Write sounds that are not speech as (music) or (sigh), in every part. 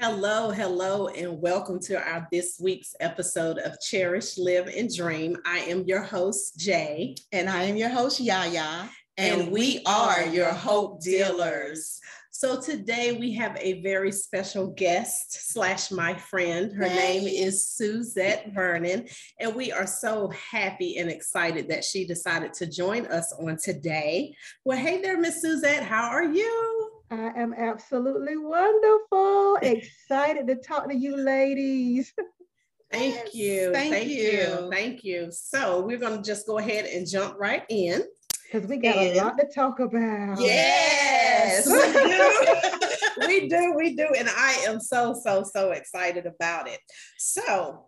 Hello, hello, and welcome to our this week's episode of Cherish, Live, and Dream. I am your host, Jay. And I am your host, Yaya. And, and we are your hope dealers. So today we have a very special guest slash my friend. Her Yay. name is Suzette Vearnon, and we are so happy and excited that she decided to join us on today. Well, hey there, Miss Suzette, how are you? I am absolutely wonderful. Excited to talk to you ladies. (laughs) Thank you. Thank, Thank you. you. Thank you. So we're going to just go ahead and jump right in. Because we got and, a lot to talk about. Yes, we do. (laughs) we do. We do. And I am so, so, so excited about it. So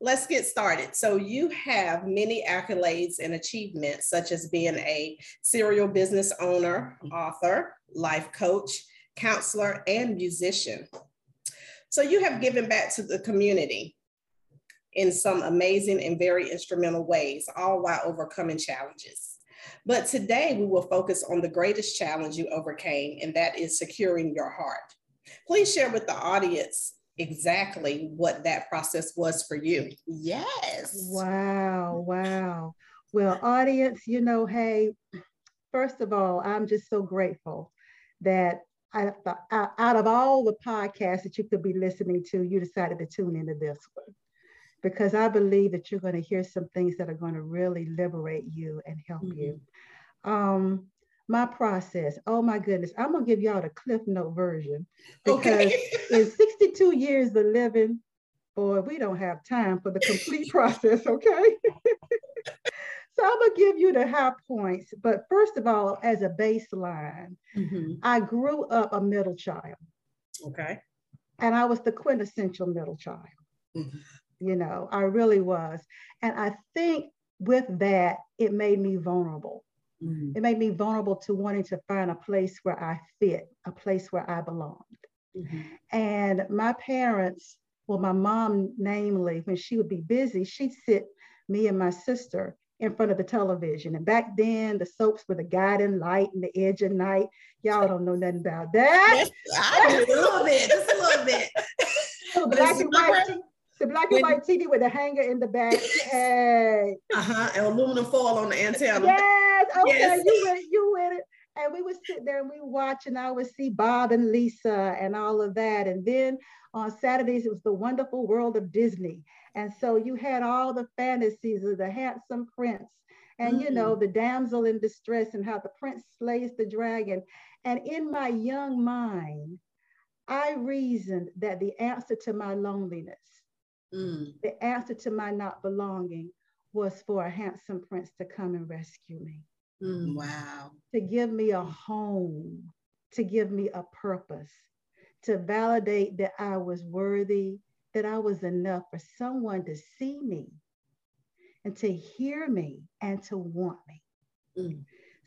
let's get started. So you have many accolades and achievements, such as being a serial business owner, mm-hmm. author, life coach, counselor, and musician. So you have given back to the community in some amazing and very instrumental ways, all while overcoming challenges. But today we will focus on the greatest challenge you overcame, and that is securing your heart. Please share with the audience exactly what that process was for you. Yes. Wow, wow. Well, audience, you know, hey, first of all, I'm just so grateful that I, out of all the podcasts that you could be listening to, you decided to tune into this one because I believe that you're going to hear some things that are going to really liberate you and help mm-hmm. you. Um, my process, oh my goodness, I'm going to give y'all the Cliff Note version because okay. in 62 years of living, boy, we don't have time for the complete (laughs) process, okay? (laughs) So I'm gonna give you the high points, but first of all, as a baseline, mm-hmm. I grew up a middle child. Okay. And I was the quintessential middle child. Mm-hmm. You know, I really was. And I think with that, it made me vulnerable. Mm-hmm. It made me vulnerable to wanting to find a place where I fit, a place where I belonged. Mm-hmm. And my parents, well, my mom, namely, when she would be busy, she'd sit me and my sister in front of the television. And back then, the soaps were the guiding light and the edge of night. Y'all don't know nothing about that. I do a little bit, just a little bit. (laughs) black and white, the black and white TV with a hanger in the back. (laughs) Hey. Uh-huh. And aluminum foil on the antenna. Yes. Okay, yes. you with it, you with it. And we would sit there and we watch, and I would see Bob and Lisa and all of that. And then on Saturdays, it was the wonderful world of Disney. And so you had all the fantasies of the handsome prince and, mm-hmm. you know, mm. the damsel in distress and how the prince slays the dragon. And in my young mind, I reasoned that the answer to my loneliness, mm. the answer to my not belonging was for a handsome prince to come and rescue me. Mm, wow. To give me a home, to give me a purpose, to validate that I was worthy that I was enough for someone to see me and to hear me and to want me. Mm.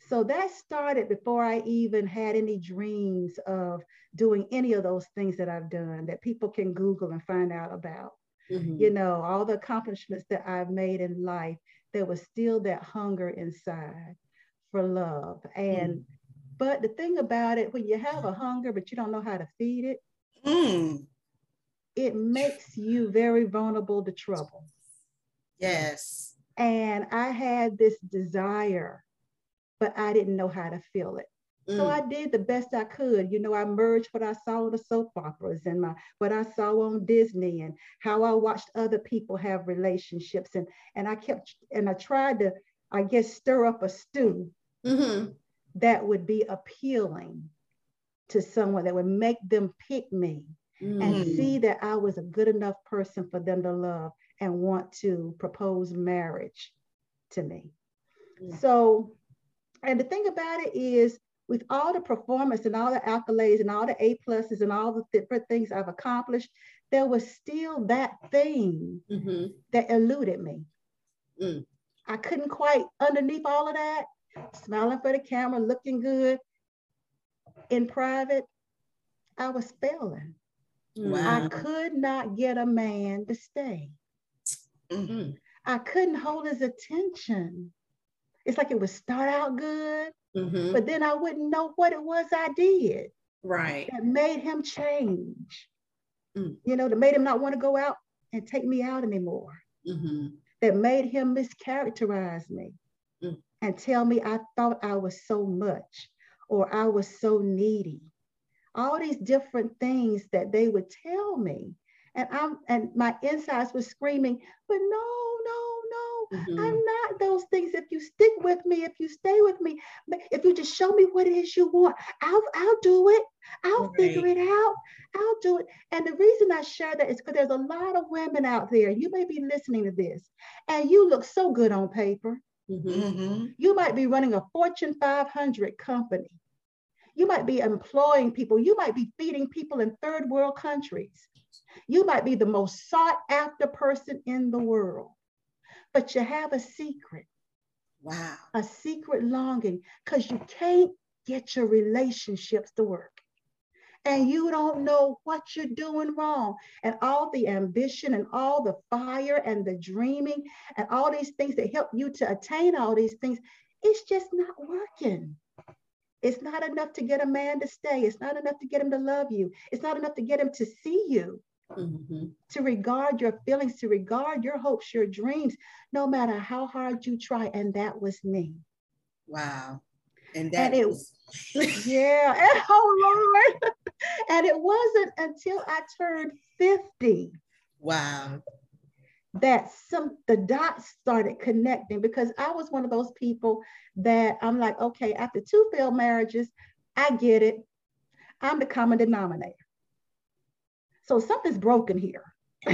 So that started before I even had any dreams of doing any of those things that I've done that people can Google and find out about. Mm-hmm. You know, all the accomplishments that I've made in life, there was still that hunger inside for love. And mm. but the thing about it, when you have a hunger but you don't know how to feed it, mm it makes you very vulnerable to trouble. Yes. And I had this desire, but I didn't know how to feel it. Mm. So I did the best I could. You know, I merged what I saw on the soap operas and my what I saw on Disney and how I watched other people have relationships. And and I kept and I tried to, I guess, stir up a stew mm-hmm. that would be appealing to someone that would make them pick me mm. and see that I was a good enough person for them to love and want to propose marriage to me. Yeah. So, and the thing about it is, with all the performance and all the accolades and all the A pluses and all the different things I've accomplished, there was still that thing mm-hmm. that eluded me. Mm. I couldn't quite, underneath all of that, smiling for the camera, looking good in private, I was failing. Wow. I could not get a man to stay. Mm-hmm. I couldn't hold his attention. It's like it would start out good, mm-hmm. but then I wouldn't know what it was I did. Right. That made him change. mm. you know, that made him not want to go out and take me out anymore, mm-hmm. that made him mischaracterize me mm. and tell me I thought I was so much or I was so needy. All these different things that they would tell me. And I'm and my insides were screaming, but no, no, no, mm-hmm. I'm not those things. If you stick with me, if you stay with me, if you just show me what it is you want, I'll I'll do it. I'll right. figure it out. I'll do it. And the reason I share that is because there's a lot of women out there. You may be listening to this, and you look so good on paper. Mm-hmm. mm-hmm. You might be running a Fortune 500 company. You might be employing people. You might be feeding people in third world countries. You might be the most sought after person in the world, but you have a secret. Wow. A secret longing because you can't get your relationships to work. And you don't know what you're doing wrong. And all the ambition and all the fire and the dreaming and all these things that help you to attain all these things, it's just not working. It's not enough to get a man to stay. It's not enough to get him to love you. It's not enough to get him to see you mm-hmm. to regard your feelings, to regard your hopes, your dreams, no matter how hard you try. And that was me. Wow. And that and it was, (laughs) yeah. And, (laughs) oh Lord. (laughs) and it wasn't until I turned 50. Wow. That some the dots started connecting because I was one of those people that I'm like, okay, after two failed marriages, I get it. I'm the common denominator. So something's broken here. (laughs)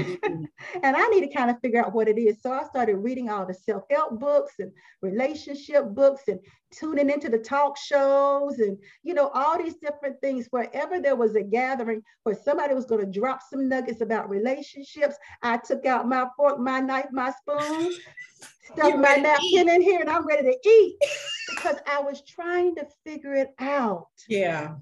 And I need to kind of figure out what it is. So I started reading all the self help books and relationship books and tuning into the talk shows and, you know, all these different things. Wherever there was a gathering where somebody was going to drop some nuggets about relationships, I took out my fork, my knife, my spoon, (laughs) stuck my napkin in here, and I'm ready to eat (laughs) because I was trying to figure it out. Yeah.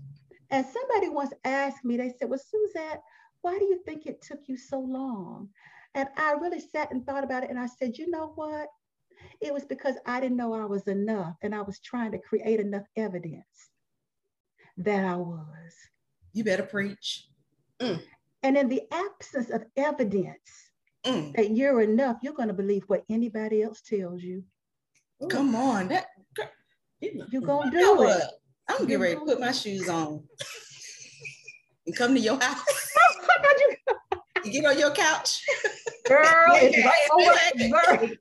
And somebody once asked me, they said, Well, Suzette, why do you think it took you so long? And I really sat and thought about it and I said, you know what? It was because I didn't know I was enough and I was trying to create enough evidence that I was. You better preach. Mm. And in the absence of evidence mm. that you're enough, you're going to believe what anybody else tells you. Ooh. Come on. That, you're going to do it. I'm getting ready to put my shoes on (laughs) and come to your house. (laughs) you get on your couch. Girl, it's right over.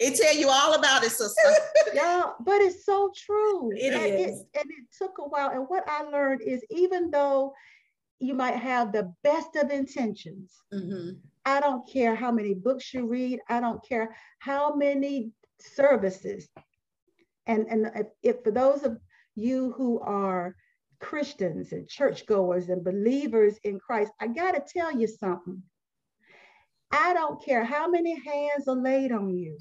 it tell you all about it, sister. (laughs) Yeah, but it's so true. It and is. It, and it took a while. And what I learned is even though you might have the best of intentions, mm-hmm. I don't care how many books you read. I don't care how many services. And, and if, if for those of you who are Christians and churchgoers and believers in Christ, I got to tell you something. I don't care how many hands are laid on you.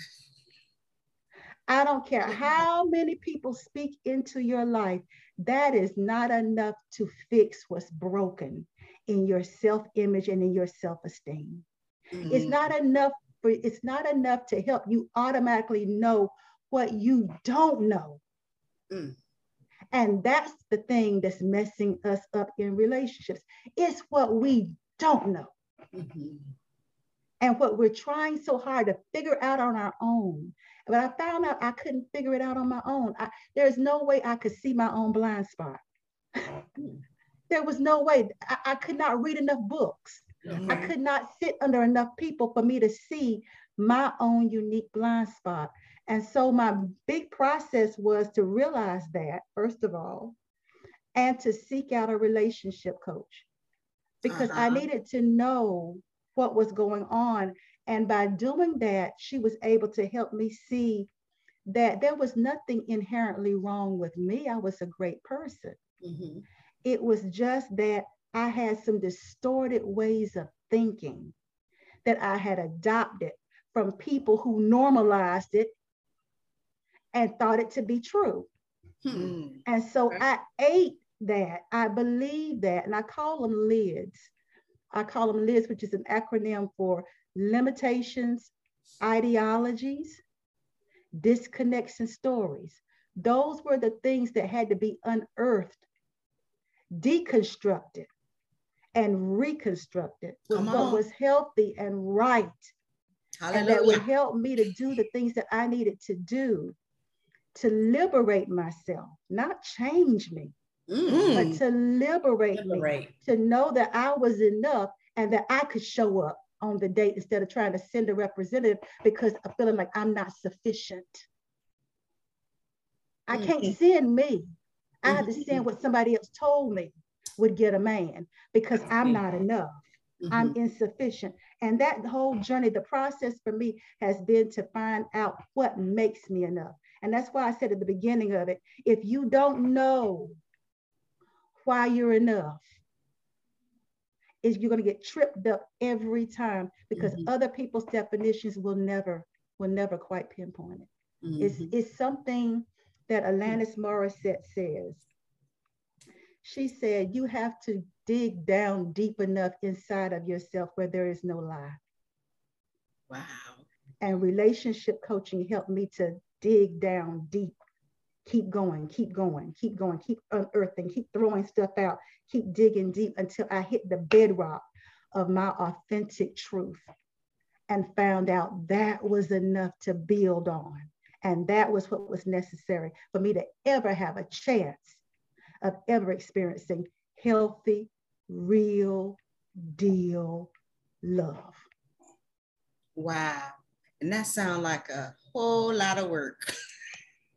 I don't care how many people speak into your life. That is not enough to fix what's broken in your self-image and in your self-esteem. Mm-hmm. It's not enough for it's not enough to help you automatically know what you don't know. Mm. And that's the thing that's messing us up in relationships. It's what we don't know. Mm-hmm. And what we're trying so hard to figure out on our own. But I found out I couldn't figure it out on my own. I, there's no way I could see my own blind spot. there was no way. I, I, could not read enough books. Mm-hmm. I could not sit under enough people for me to see my own unique blind spot. And so my big process was to realize that, first of all, and to seek out a relationship coach because uh-huh. I needed to know what was going on. And by doing that, she was able to help me see that there was nothing inherently wrong with me. I was a great person. Mm-hmm. It was just that I had some distorted ways of thinking that I had adopted from people who normalized it and thought it to be true. Hmm. And so I ate that. I believe that. And I call them LIDS. I call them LIDS, which is an acronym for limitations, ideologies, disconnects, and stories. Those were the things that had to be unearthed, deconstructed, and reconstructed with what was healthy and right. Hallelujah. And that would help me to do the things that I needed to do to liberate myself, not change me, mm. but to liberate, liberate me, to know that I was enough and that I could show up on the date instead of trying to send a representative because I'm feeling like I'm not sufficient. I can't mm-hmm. send me. I have to mm-hmm. send what somebody else told me would get a man because I'm not enough. Mm-hmm. I'm insufficient. And that whole journey, the process for me has been to find out what makes me enough. And that's why I said at the beginning of it if you don't know why you're enough, is you're going to get tripped up every time because mm-hmm. other people's definitions will never will never quite pinpoint it. Mm-hmm. It's, it's something that Alanis Morissette says. She said, you have to dig down deep enough inside of yourself where there is no lie. Wow. And relationship coaching helped me to dig down deep keep going, keep going, keep going, keep unearthing, keep throwing stuff out, keep digging deep until I hit the bedrock of my authentic truth and found out that was enough to build on. And that was what was necessary for me to ever have a chance of ever experiencing healthy, real deal love. Wow. And that sounds like a whole lot of work. (laughs)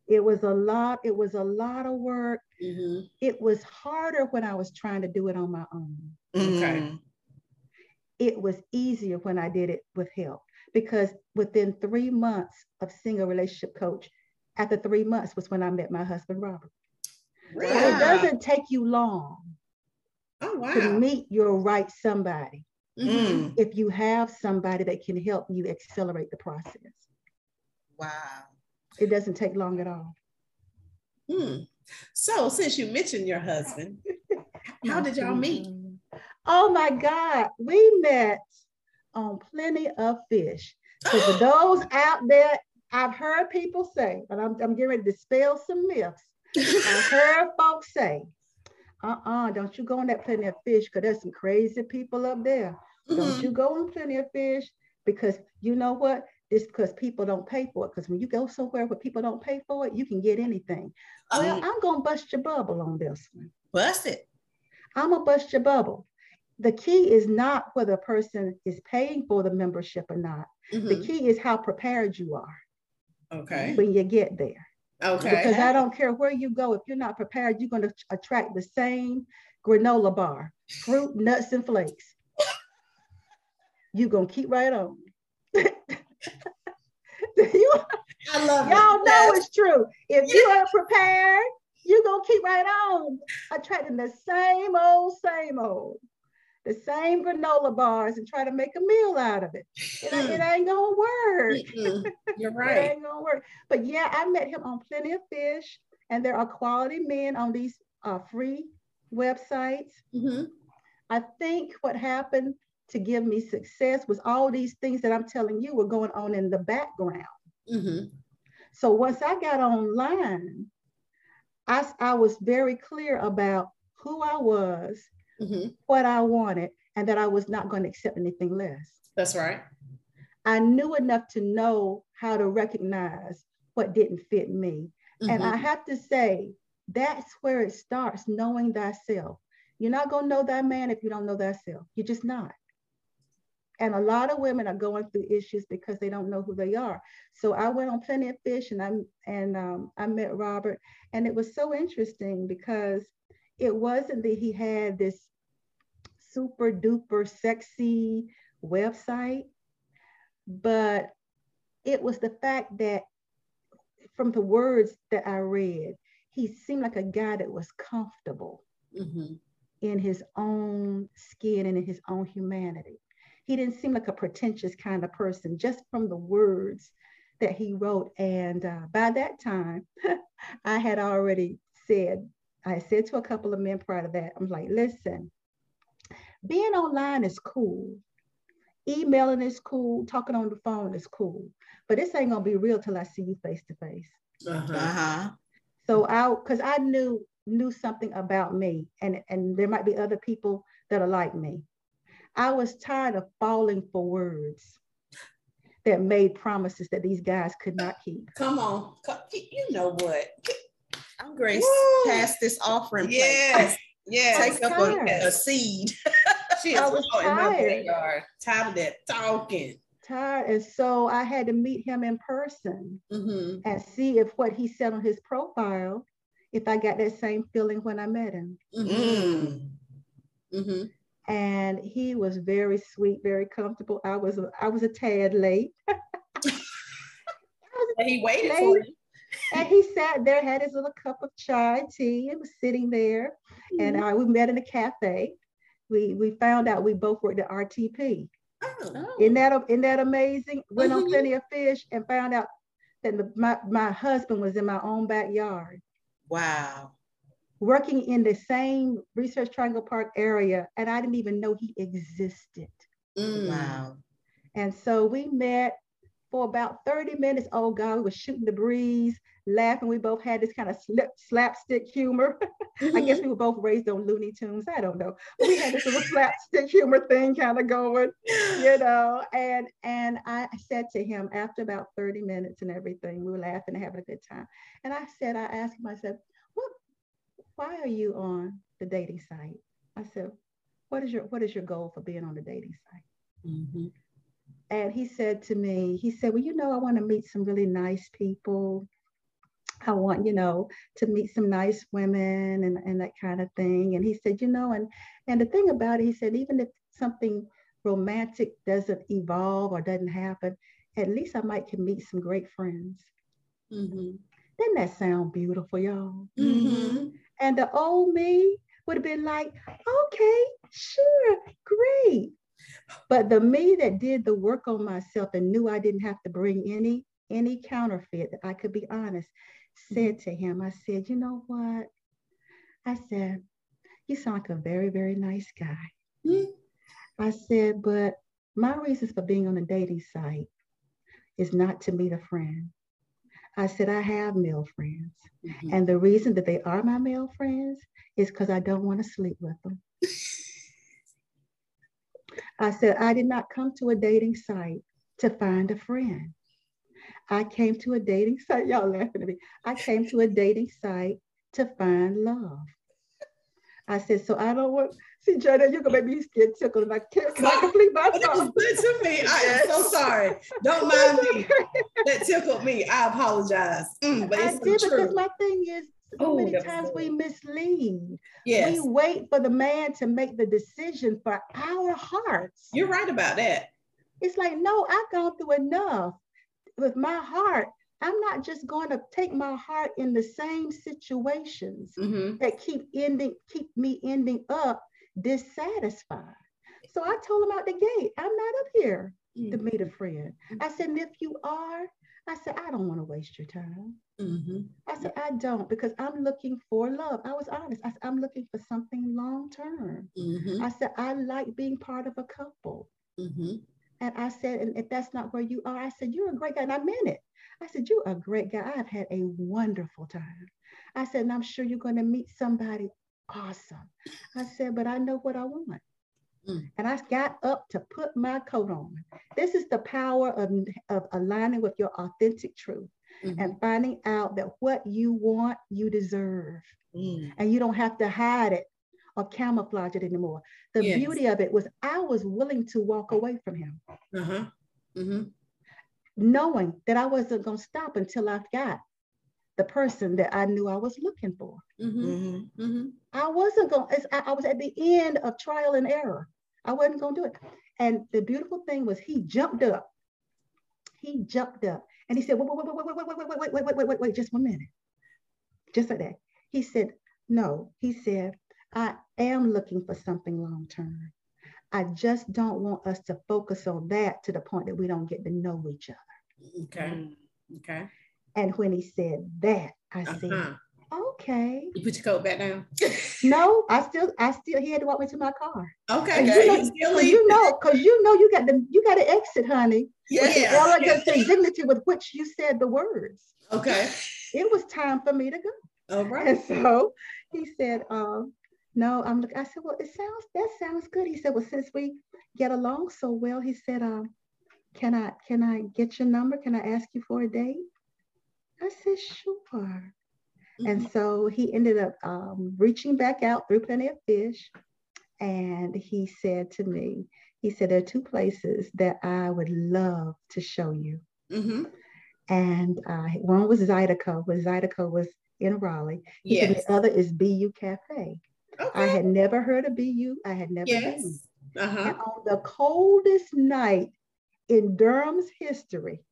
It was a lot, it was a lot of work. Mm-hmm. It was harder when I was trying to do it on my own. Okay. Mm. It was easier when I did it with help because within three months of seeing a relationship coach, after three months was when I met my husband, Robert. Wow. So it doesn't take you long oh, wow. to meet your right somebody mm-hmm. if you have somebody that can help you accelerate the process. Wow. It doesn't take long at all. Hmm. So, since you mentioned your husband, (laughs) how did y'all meet? Oh my God, we met on Plenty of Fish. (gasps) So for those out there, I've heard people say, but I'm, I'm getting ready to dispel some myths. (laughs) I've heard folks say, uh-uh, don't you go on that Plenty of Fish because there's some crazy people up there. Mm-hmm. Don't you go on Plenty of Fish because you know what? It's because people don't pay for it. Because when you go somewhere where people don't pay for it, you can get anything. Well, I'm gonna bust your bubble on this one. Bust it. I'm gonna bust your bubble. The key is not whether a person is paying for the membership or not. Mm-hmm. The key is how prepared you are. Okay. When you get there. Okay. Because I don't care where you go, if you're not prepared, you're going to attract the same granola bar, fruit, nuts, and flakes. (laughs) you're going to keep right on. (laughs) you, I love y'all it. know yes. it's true. If yes. you are prepared, you're gonna keep right on attracting the same old, same old, the same granola bars and try to make a meal out of it. It, it ain't gonna work. (laughs) You're right. it ain't gonna work. But yeah, I met him on Plenty of Fish, and there are quality men on these uh, free websites. Mm-hmm. I think what happened to give me success was all these things that I'm telling you were going on in the background. Mm-hmm. So once I got online, I, I was very clear about who I was, mm-hmm. what I wanted, and that I was not going to accept anything less. That's right. I knew enough to know how to recognize what didn't fit me. Mm-hmm. And I have to say, that's where it starts knowing thyself. You're not going to know that man if you don't know thyself. You're just not. And a lot of women are going through issues because they don't know who they are. So I went on Plenty of Fish and I and um, I met Robert, and it was so interesting because it wasn't that he had this super duper sexy website, but it was the fact that from the words that I read, he seemed like a guy that was comfortable mm-hmm. in his own skin and in his own humanity he didn't seem like a pretentious kind of person just from the words that he wrote. And uh, by that time, (laughs) I had already said, I said to a couple of men prior to that, I'm like, listen, being online is cool. Emailing is cool. Talking on the phone is cool. But this ain't gonna be real till I see you face to face. Uh-huh. uh-huh. So I, because I knew knew something about me, and, and there might be other people that are like me. I was tired of falling for words that made promises that these guys could not keep. Come on, you know what? I'm Grace. Woo. Pass this offering. Yes, yes. Take up a, a, seed. (laughs) she is I was in my backyard. Tired of that talking. Tired, and so I had to meet him in person mm-hmm. and see if what he said on his profile, if I got that same feeling when I met him. Mm-hmm. Mm-hmm and he was very sweet, very comfortable. I was I was a tad late. (laughs) and he waited late. for you. And he sat there, had his little cup of chai tea, and was sitting there. Mm-hmm. And I, we met in a cafe. We we found out we both worked at RTP. Oh. Isn't that isn't that amazing? Went mm-hmm. on plenty of fish and found out that the, my my husband was in my own backyard. Wow working in the same Research Triangle Park area, and I didn't even know he existed. Mm. Wow. And so we met for about 30 minutes. Oh God, we were shooting the breeze, laughing. We both had this kind of slip, slapstick humor. (laughs) I guess mm-hmm. we were both raised on Looney Tunes. I don't know. We had this little slapstick humor thing kind of going, you (gasps) know. And and I said to him after about 30 minutes and everything, we were laughing and having a good time. And I said, I asked him, I said, why are you on the dating site? I said, what is your what is your goal for being on the dating site? Mm-hmm. And he said to me, he said, well, you know, I want to meet some really nice people. I want, you know, to meet some nice women and, and that kind of thing. And he said, you know, and and the thing about it, he said, even if something romantic doesn't evolve or doesn't happen, at least I might can meet some great friends. Mm-hmm. Doesn't that sound beautiful, y'all? Mm-hmm. And the old me would have been like, okay, sure, great. But the me that did the work on myself and knew I didn't have to bring any any counterfeit, that I could be honest, said to him, I said, you know what? I said, you sound like a very, very nice guy. Mm-hmm. I said, but my reasons for being on a dating site is not to meet a friend. I said, I have male friends. Mm-hmm. And the reason that they are my male friends is because I don't want to sleep with them. (laughs) I said, I did not come to a dating site to find a friend. I came to a dating (laughs) site, y'all laughing at me. I came to a dating site to find love. I said, so I don't want, see, Jenna, you're gonna make me get tickled if I can't can I complete my. It was good to me. I (laughs) am so sorry. Don't mind me. (laughs) That tickled me. I apologize. Mm, but it's I did true. because my thing is so many times we mislead. Yes. We wait for the man to make the decision for our hearts. You're right about that. It's like, no, I've gone through enough with my heart I'm not just going to take my heart in the same situations mm-hmm. that keep ending, keep me ending up dissatisfied. So I told him out the gate, I'm not up here mm-hmm. to meet a friend. I said, and if you are, I said, I don't want to waste your time. Mm-hmm. I said, I don't because I'm looking for love. I was honest. I said, I'm looking for something long term. Mm-hmm. I said, I like being part of a couple. Mm-hmm. And I said, and if that's not where you are, I said, you're a great guy. And I meant it. I said, You're a great guy. I've had a wonderful time. I said, And I'm sure you're going to meet somebody awesome. I said, But I know what I want. Mm. And I got up to put my coat on. This is the power of, of aligning with your authentic truth mm-hmm. and finding out that what you want, you deserve. Mm. And you don't have to hide it or camouflage it anymore. The yes. beauty of it was I was willing to walk away from him. Uh-huh. Mm-hmm knowing that I wasn't going to stop until I got the person that I knew I was looking for. Mm-hmm. Mm-hmm. mm-hmm. I wasn't going. I, I was at the end of trial and error. I wasn't going to do it. And the beautiful thing was, he jumped up. He jumped up and he said, "Wait, wait, wait, wait, wait, wait, wait, wait, wait, wait, wait, wait, wait, just one minute." Just like that. He said, "No." He said, "I am looking for something long term. I just don't want us to focus on that to the point that we don't get to know each other. Okay. Mm. Okay. And when he said that, I uh-huh. said, okay. You put your coat back down? (laughs) no, I still, I still, he had to walk me to my car. Okay. You know, cause you know, cause you know, you got the, you got to exit, honey. Yeah. With the elegance and dignity with which you said the words. Okay. It was time for me to go. All right. And so he said, um, no, I'm I said, well, it sounds that sounds good. He said, well, since we get along so well, he said, um, can I can I get your number? Can I ask you for a date? I said, sure. Mm-hmm. And so he ended up um, reaching back out through Plenty of Fish. And he said to me, he said, there are two places that I would love to show you. Mm-hmm. And uh, one was Zydeco, where Zydeco was in Raleigh. He yes. said the other is Beyu Caffè. Okay. I had never heard of Beyu. I had never yes. been. Uh-huh. And on the coldest night in Durham's history,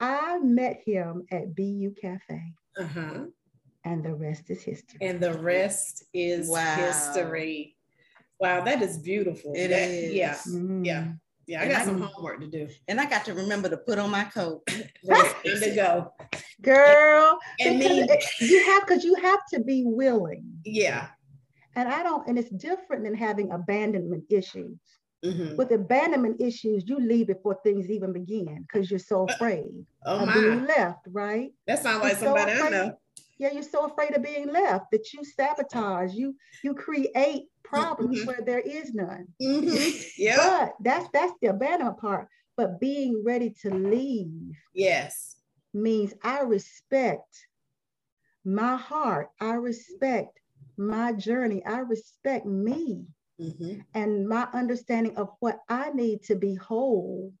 I met him at Beyu Caffè. Uh-huh. And the rest is history. And the rest is wow. history. Wow, that is beautiful. It that, is. Yeah. Mm. Yeah. Yeah, I and got I, some homework to do. And I got to remember to put on my coat. (laughs) and to (laughs) go. Girl. And then you have because you have to be willing. Yeah. And I don't, and it's different than having abandonment issues. Mm-hmm. With abandonment issues, you leave before things even begin because you're so (laughs) afraid oh of my. being left, right? That sounds like you're somebody so I know. Yeah, you're so afraid of being left that you sabotage, you you create problems mm-hmm. where there is none. Mm-hmm. (laughs) Yeah. But that's that's the abandonment part. But being ready to leave. Yes. Means I respect my heart. I respect my journey. I respect me mm-hmm. and my understanding of what I need to be whole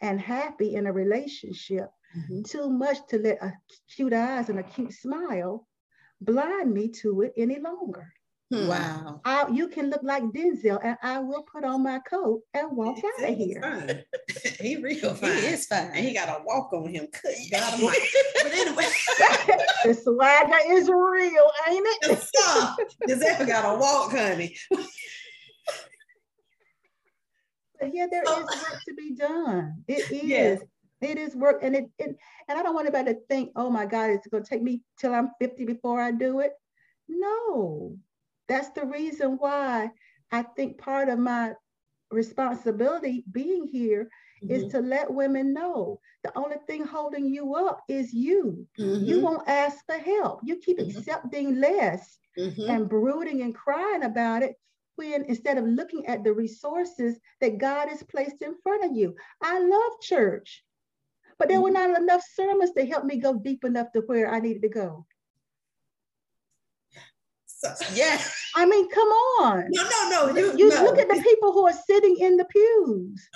and happy in a relationship. Mm-hmm. Too much to let a cute eyes and a cute smile blind me to it any longer. Hmm. Wow. I, you can look like Denzel, and I will put on my coat and walk out of here. (laughs) he real fine. He is fine. And he got a walk on him. but anyway. (laughs) the swagger is real, ain't it? (laughs) Denzel got a walk, honey. But yeah, there is work to be done. It (laughs) is. Yes. It is work, and it, it and I don't want anybody to think, oh my God, it's gonna take me till I'm 50 before I do it. No, that's the reason why I think part of my responsibility being here mm-hmm. is to let women know the only thing holding you up is you. Mm-hmm. You won't ask for help. You keep mm-hmm. accepting less mm-hmm. and brooding and crying about it when instead of looking at the resources that God has placed in front of you. I love church, but there were mm-hmm. not enough sermons to help me go deep enough to where I needed to go. Yeah. I mean, come on. No, no, no. You, you no. look at the people who are sitting in the pews.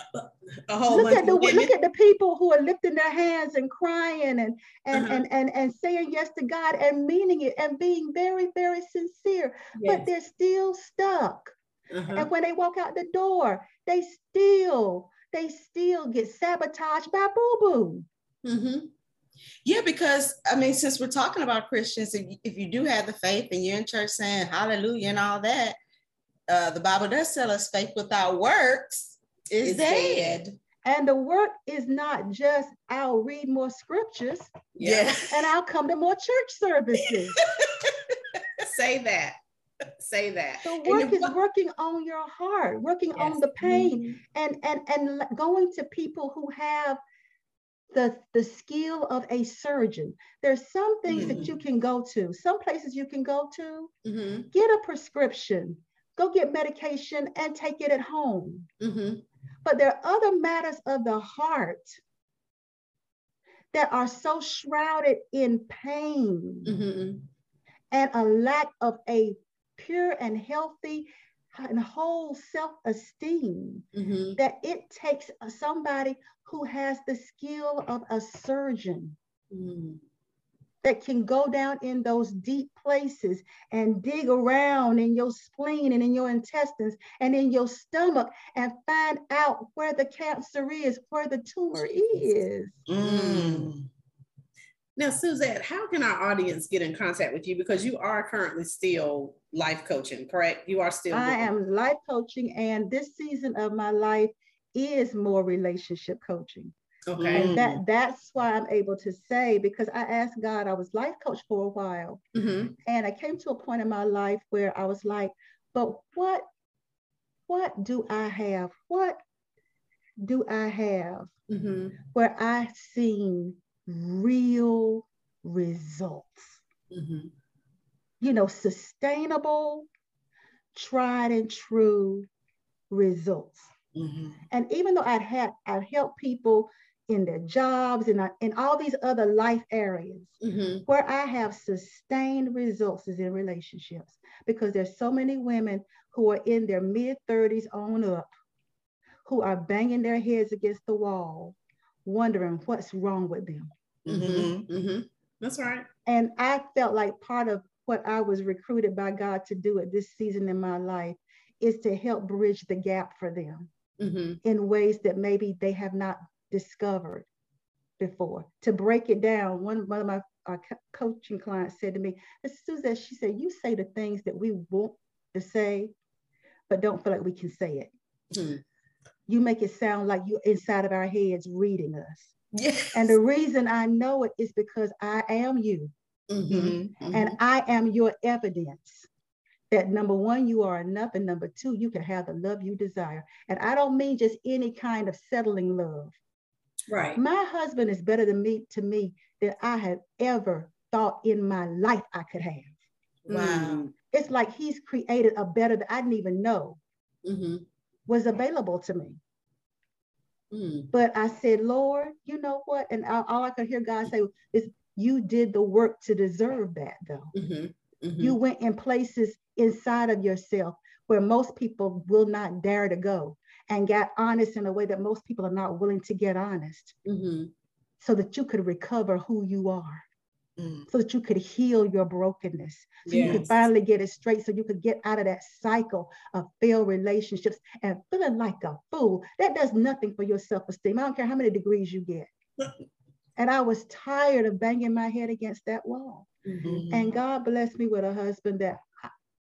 A whole look at the look at the people who are lifting their hands and crying and and uh-huh. and and and saying yes to God and meaning it and being very very sincere, yes. but they're still stuck. Uh-huh. And when they walk out the door, they still they still get sabotaged by boo boo. Mm-hmm. Yeah, because I mean, since we're talking about Christians, if, if you do have the faith and you're in church saying hallelujah and all that, uh, the Bible does tell us faith without works is dead. dead. And the work is not just I'll read more scriptures. Yes. And I'll come to more church services. (laughs) Say that. Say that. The work is working on your heart, working yes. on the pain, mm-hmm. and and and going to people who have the, the skill of a surgeon. There's some things mm-hmm. that you can go to, some places you can go to, mm-hmm. get a prescription, go get medication and take it at home. Mm-hmm. But there are other matters of the heart that are so shrouded in pain mm-hmm. and a lack of a pure and healthy and whole self-esteem mm-hmm. that it takes somebody who has the skill of a surgeon mm. that can go down in those deep places and dig around in your spleen and in your intestines and in your stomach and find out where the cancer is, where the tumor is. Mm. Now, Suzette, how can our audience get in contact with you? Because you are currently still life coaching, correct? You are still. I am life coaching, and this season of my life is more relationship coaching. Okay. And that that's why I'm able to say because I asked God, I was life coach for a while. Mm-hmm. And I came to a point in my life where I was like, but what what do I have? What do I have mm-hmm. where I've seen real results? Mm-hmm. you know, sustainable, tried and true results. Mm-hmm. And even though I'd had, I've helped people in their jobs and in all these other life areas mm-hmm. where I have sustained results is in relationships because there's so many women who are in their mid 30s on up who are banging their heads against the wall, wondering what's wrong with them. Mm-hmm. Mm-hmm. That's right. And I felt like part of what I was recruited by God to do at this season in my life is to help bridge the gap for them mm-hmm. in ways that maybe they have not discovered before. To break it down, one, one of my uh, coaching clients said to me, Susan, she said, you say the things that we want to say, but don't feel like we can say it. Mm-hmm. You make it sound like you're inside of our heads reading us. Yes. And the reason I know it is because I am you. Mm-hmm. mm-hmm. And I am your evidence that number one, you are enough, and number two, you can have the love you desire. And I don't mean just any kind of settling love. Right. My husband is better than me to me than I have ever thought in my life I could have. Wow. Mm. It's like he's created a better that I didn't even know mm-hmm. was available to me. Mm. But I said, Lord, you know what? And all, all I could hear God say is, You did the work to deserve that, though. Mm-hmm. Mm-hmm. You went in places inside of yourself where most people will not dare to go and got honest in a way that most people are not willing to get honest mm-hmm. so that you could recover who you are. Mm. So that you could heal your brokenness, so yes. you could finally get it straight, so you could get out of that cycle of failed relationships and feeling like a fool. That does nothing for your self esteem. I don't care how many degrees you get. (laughs) and I was tired of banging my head against that wall. Mm-hmm. And God blessed me with a husband that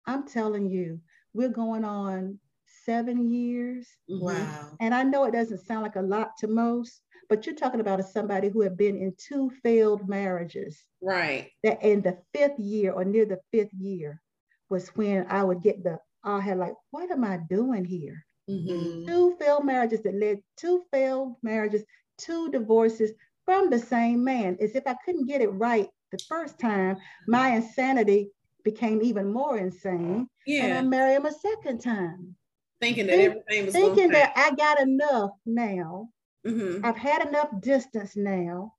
I'm telling you, we're going on seven years. Wow. And I know it doesn't sound like a lot to most, but you're talking about is somebody who had been in two failed marriages. Right. That in the fifth year or near the fifth year was when I would get the, I had like, what am I doing here? Mm-hmm. Two failed marriages that led two failed marriages, two divorces from the same man. As if I couldn't get it right the first time, my insanity became even more insane. Yeah. And I married him a second time. Thinking that everything was thinking that I got enough now. Mm-hmm. I've had enough distance now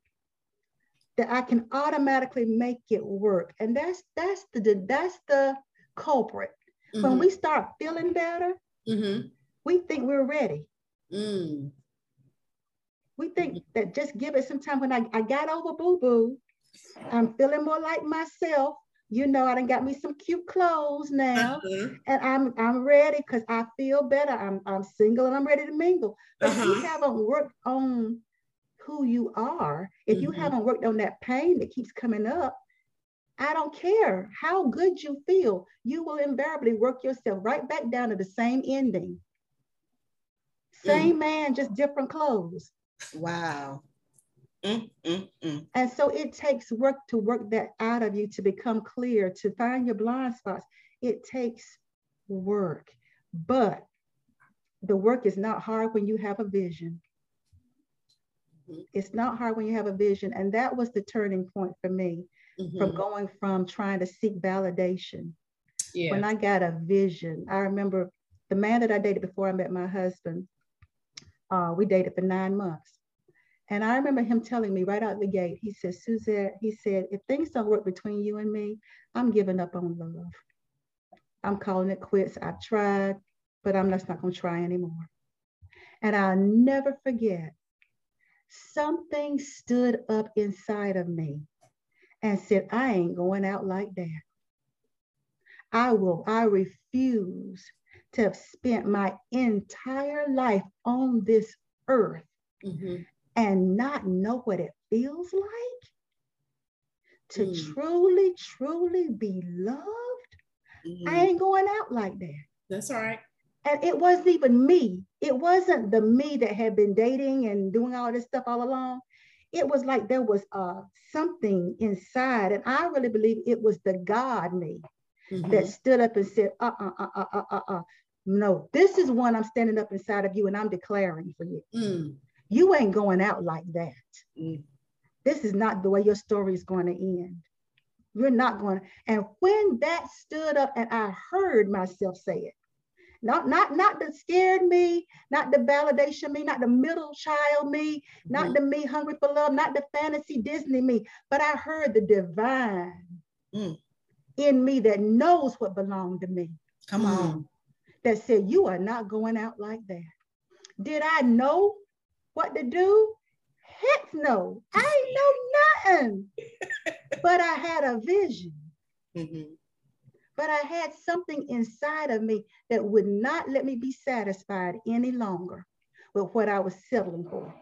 that I can automatically make it work. And that's that's the that's the culprit. Mm-hmm. When we start feeling better, mm-hmm. we think we're ready. Mm. We think that just give it some time. When I, I got over boo boo, I'm feeling more like myself you know, I done got me some cute clothes now, uh-huh. and I'm I'm ready because I feel better. I'm I'm single and I'm ready to mingle. But uh-huh. if you haven't worked on who you are, if mm-hmm. you haven't worked on that pain that keeps coming up, I don't care how good you feel, you will invariably work yourself right back down to the same ending. Same mm. man, just different clothes. Wow. Mm, mm, mm. And so it takes work to work that out of you to become clear, to find your blind spots. It takes work, but the work is not hard when you have a vision. Mm-hmm. It's not hard when you have a vision. And that was the turning point for me mm-hmm. from going from trying to seek validation. Yeah. When I got a vision, I remember the man that I dated before I met my husband, uh, we dated for nine months. And I remember him telling me right out the gate, he said, Suzette, he said, if things don't work between you and me, I'm giving up on love. I'm calling it quits. I've tried, but I'm just not going to try anymore. And I'll never forget, something stood up inside of me and said, I ain't going out like that. I will, I refuse to have spent my entire life on this earth mm-hmm and not know what it feels like to mm. truly, truly be loved, mm. I mm-hmm. ain't going out like that. That's all right. And it wasn't even me. It wasn't the me that had been dating and doing all this stuff all along. It was like there was uh, something inside. And I really believe it was the God me mm-hmm. that stood up and said, uh uh uh uh uh uh. uh. No, this is one I'm standing up inside of you and I'm declaring for you. Mm. You ain't going out like that. Mm. This is not the way your story is going to end. You're not going to. And when that stood up and I heard myself say it, not not not the scared me, not the validation me, not the middle child me, not mm-hmm. the me hungry for love, not the fantasy Disney me, but I heard the divine mm. in me that knows what belonged to me. Come mm. on. That said, you are not going out like that. Did I know what to do? Heck no, I ain't know nothing. (laughs) but I had a vision. Mm-hmm but I had something inside of me that would not let me be satisfied any longer with what I was settling for.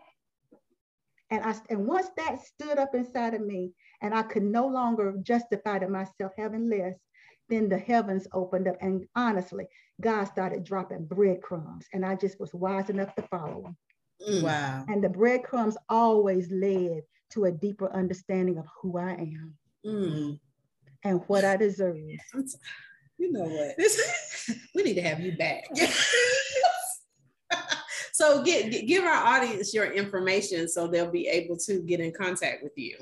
And I and once that stood up inside of me, and I could no longer justify to myself having less, then the heavens opened up. And honestly, God started dropping breadcrumbs, and I just was wise enough to follow them. Mm. Wow. And the breadcrumbs always led to a deeper understanding of who I am. Mm and what I deserve. You know what? (laughs) This, we need to have you back. (laughs) so get, get, give our audience your information so they'll be able to get in contact with you.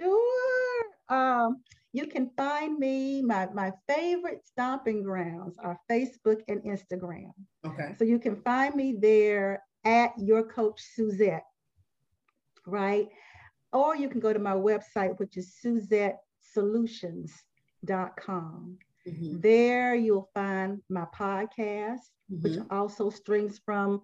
Sure. Um, you can find me, my, my favorite stomping grounds are Facebook and Instagram. Okay. So you can find me there at your coach Suzette, right? Or you can go to my website, which is Suzette solutions.com. Mm-hmm. There you'll find my podcast, mm-hmm. which also strings from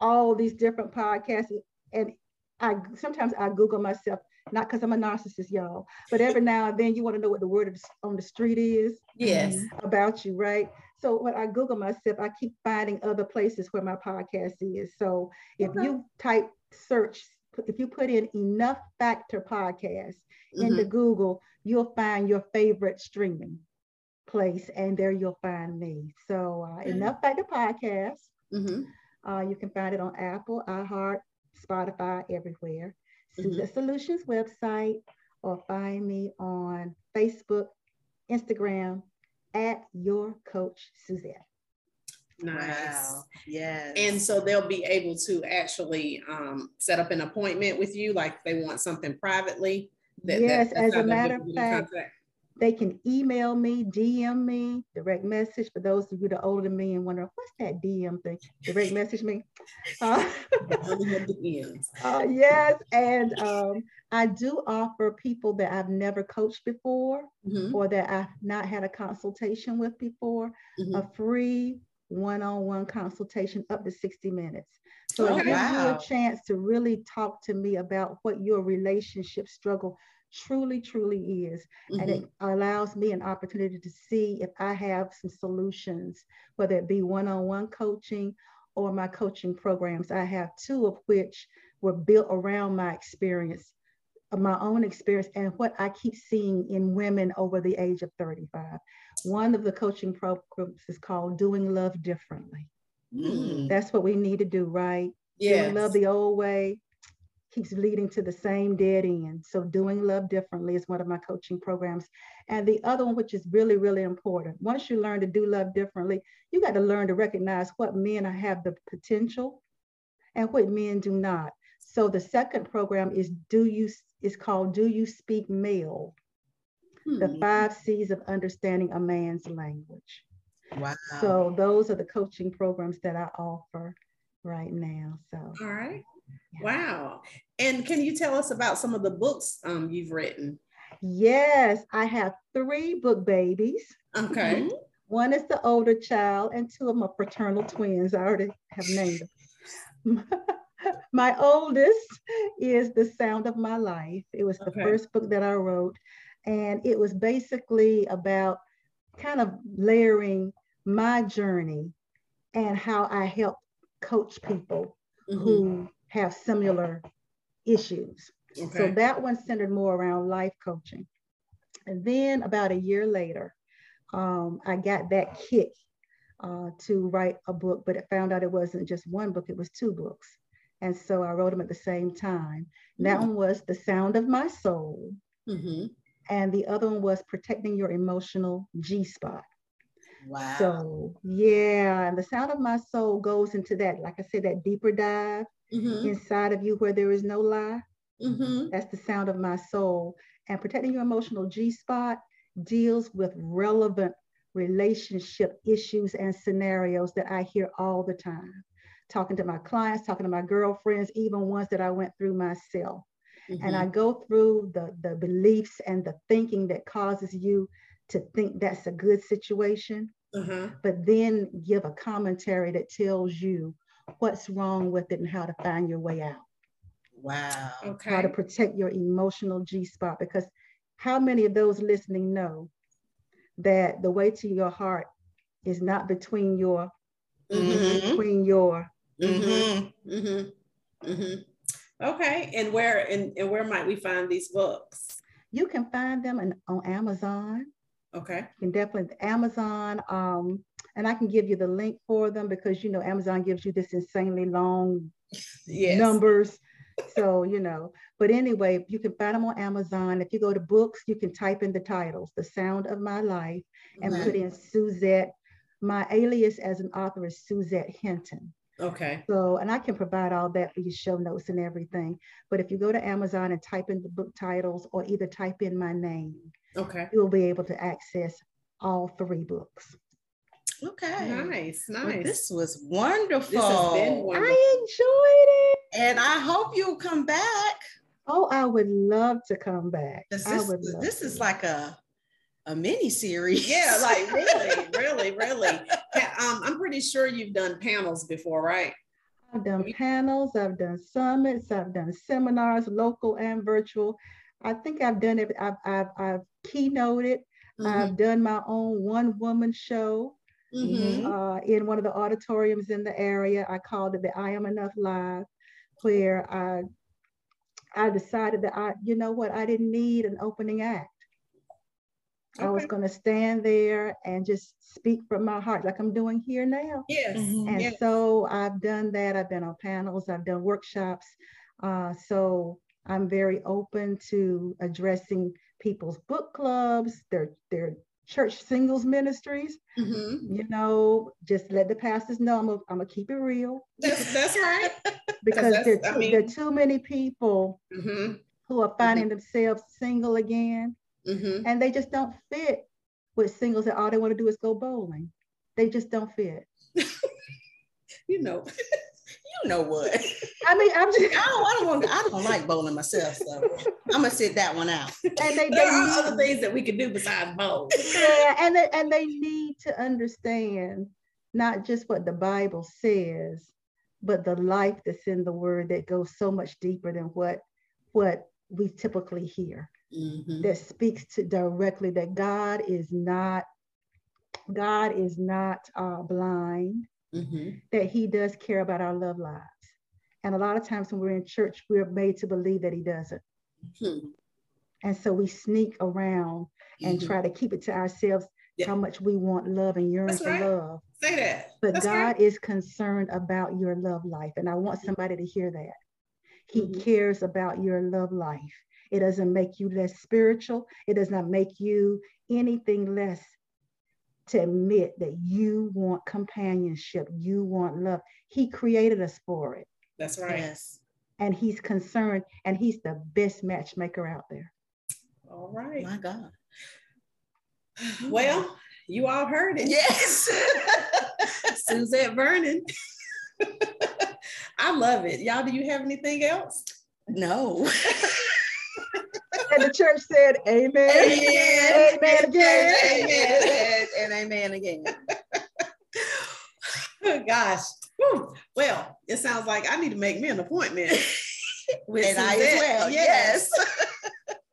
all these different podcasts. And I sometimes I Google myself, not because I'm a narcissist, y'all, but every (laughs) now and then you want to know what the word on the street is. Yes. About you, right? So when I Google myself, I keep finding other places where my podcast is. So if okay. you type search, if you put in enough factor podcast mm-hmm. into Google, you'll find your favorite streaming place, and there you'll find me. So, uh, mm-hmm. enough the podcast. Mm-hmm. Uh, you can find it on Apple, iHeart, Spotify, everywhere. Suzette mm-hmm. Solutions website, or find me on Facebook, Instagram at your coach Suzette. Nice. Wow. Yes. And so they'll be able to actually um, set up an appointment with you, like they want something privately. That, yes, that, as a matter of fact, contact. They can email me, DM me, direct message. For those of you that are older than me and wonder, what's that DM thing? Direct message me. (laughs) Uh, uh, yes, and um, I do offer people that I've never coached before mm-hmm. or that I've not had a consultation with before mm-hmm. a free one-on-one consultation up to 60 minutes. So oh, it gives wow. you a chance to really talk to me about what your relationship struggle truly, truly is. Mm-hmm. And it mm-hmm. allows me an opportunity to see if I have some solutions, whether it be one on one coaching or my coaching programs. I have two of which were built around my experience, my own experience, and what I keep seeing in women over the age of 35. One of the coaching programs is called Doing Love Differently. Mm. That's what we need to do, right? Yeah. Doing love the old way keeps leading to the same dead end. So doing love differently is one of my coaching programs. And the other one, which is really, really important. Once you learn to do love differently, you got to learn to recognize what men have the potential and what men do not. So the second program is do you is called Do You Speak Male? Hmm. The five C's of understanding a man's language. Wow. So those are the coaching programs that I offer right now. So all right. Wow. And can you tell us about some of the books um, you've written? Yes, I have three book babies. Okay. Mm-hmm. One is the older child, and two of my fraternal twins. I already have named them. (laughs) my oldest is The Sound of My Life. It was the okay. first book that I wrote, and it was basically about kind of layering my journey and how I help coach people mm-hmm. who have similar issues. Okay. So that one centered more around life coaching. And then about a year later, um, I got that kick uh, to write a book, but it found out it wasn't just one book, it was two books. And so I wrote them at the same time. Mm-hmm. That one was The Sound of My Soul. Mm-hmm. And the other one was Protecting Your Emotional G Spot. Wow. So, yeah, and The Sound of My Soul goes into that, like I said, that deeper dive mm-hmm. inside of you where there is no lie. Mm-hmm. That's the sound of my soul. And protecting your emotional G spot deals with relevant relationship issues and scenarios that I hear all the time. Talking to my clients, talking to my girlfriends, even ones that I went through myself. Mm-hmm. And I go through the, the beliefs and the thinking that causes you to think that's a good situation, mm-hmm. but then give a commentary that tells you what's wrong with it and how to find your way out. Wow. Okay. How to protect your emotional G spot. Because how many of those listening know that the way to your heart is not between your mm-hmm. between your mm-hmm. Mm-hmm. mm-hmm. okay and where and, and where might we find these books you can find them in, on amazon okay you can definitely amazon um and i can give you the link for them because you know amazon gives you this insanely long yes. numbers so, you know, but anyway, you can find them on Amazon. If you go to books, you can type in the titles, The Sound of My Life, and right. put in Suzette. My alias as an author is Suzette Hinton. Okay. So, and I can provide all that for you, show notes and everything. But if you go to Amazon and type in the book titles or either type in my name, okay, you'll be able to access all three books. Okay. Nice, nice. Well, this was wonderful. This has been wonderful. I enjoyed it. And I hope you'll come back. Oh, I would love to come back. This, this is like a a mini series. Yeah, like really, (laughs) really, really. Um, I'm pretty sure you've done panels before, right? I've done panels, I've done summits, I've done seminars, local and virtual. I think I've done it. I've, I've, I've keynoted. Mm-hmm. I've done my own one woman show mm-hmm. uh, in one of the auditoriums in the area. I called it the I Am Enough Live, where I I decided that I, you know what, I didn't need an opening act. Okay. I was going to stand there and just speak from my heart, like I'm doing here now. Yes. Mm-hmm. And yes. so I've done that. I've been on panels. I've done workshops. Uh, so I'm very open to addressing people's book clubs, their their church singles ministries. Mm-hmm. You know, just let the pastors know I'm gonna keep it real. That's that's right. (laughs) because there, I mean, there are too many people mm-hmm. who are finding mm-hmm. themselves single again, mm-hmm. and they just don't fit with singles that all they want to do is go bowling. They just don't fit. (laughs) you know. (laughs) you know what? I mean, I'm (laughs) just, I don't, I don't want, I don't like bowling myself, so I'm gonna sit that one out. And they, there are other things that we can do besides bowl. Yeah, and they, and they need to understand not just what the Bible says, but the life that's in the Word that goes so much deeper than what what we typically hear. Mm-hmm. That speaks to directly that God is not God is not uh, blind mm-hmm. that he does care about our love lives. And a lot of times when we're in church, we're made to believe that he doesn't. Mm-hmm. And so we sneak around and mm-hmm. try to keep it to ourselves yeah. how much we want love and yearn for right. love. Say that. But That's God right. is concerned about your love life. And I want mm-hmm. somebody to hear that. He mm-hmm. cares about your love life. It doesn't make you less spiritual. It does not make you anything less to admit that you want companionship, you want love. He created us for it. That's right. Yes. And he's concerned, and he's the best matchmaker out there. All right. My God. (sighs) Well, you all heard it. Yes. (laughs) Suzette Vearnon. (laughs) I love it. Y'all, do you have anything else? No. (laughs) and the church said, Amen. Amen, amen again. Amen. And amen again. (laughs) Gosh. Whew. Well, it sounds like I need to make me an appointment. (laughs) With and Suzette. I as well. Yes. yes. (laughs)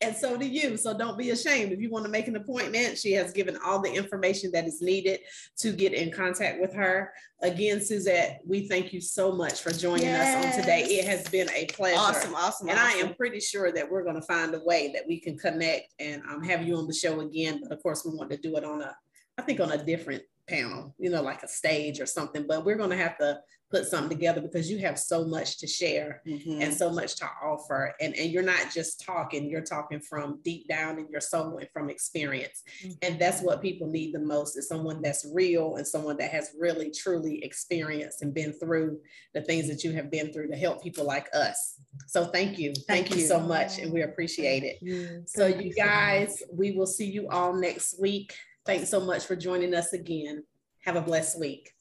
and so do you. So don't be ashamed. If you want to make an appointment, she has given all the information that is needed to get in contact with her. Again, Suzette, we thank you so much for joining yes. us on today. It has been a pleasure. Awesome, awesome. And awesome. I am pretty sure that we're going to find a way that we can connect and um, have you on the show again. But of course, we want to do it on a I think on a different panel, you know, like a stage or something. But we're going to have to put something together because you have so much to share mm-hmm. and so much to offer. And, and you're not just talking, you're talking from deep down in your soul and from experience. Mm-hmm. And that's what people need the most is someone that's real and someone that has really truly experienced and been through the things that you have been through to help people like us. So thank you. Thank, thank you. you. so much. And we appreciate it. So you guys, we will see you all next week. Thanks so much for joining us again. Have a blessed week.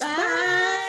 Bye. Bye.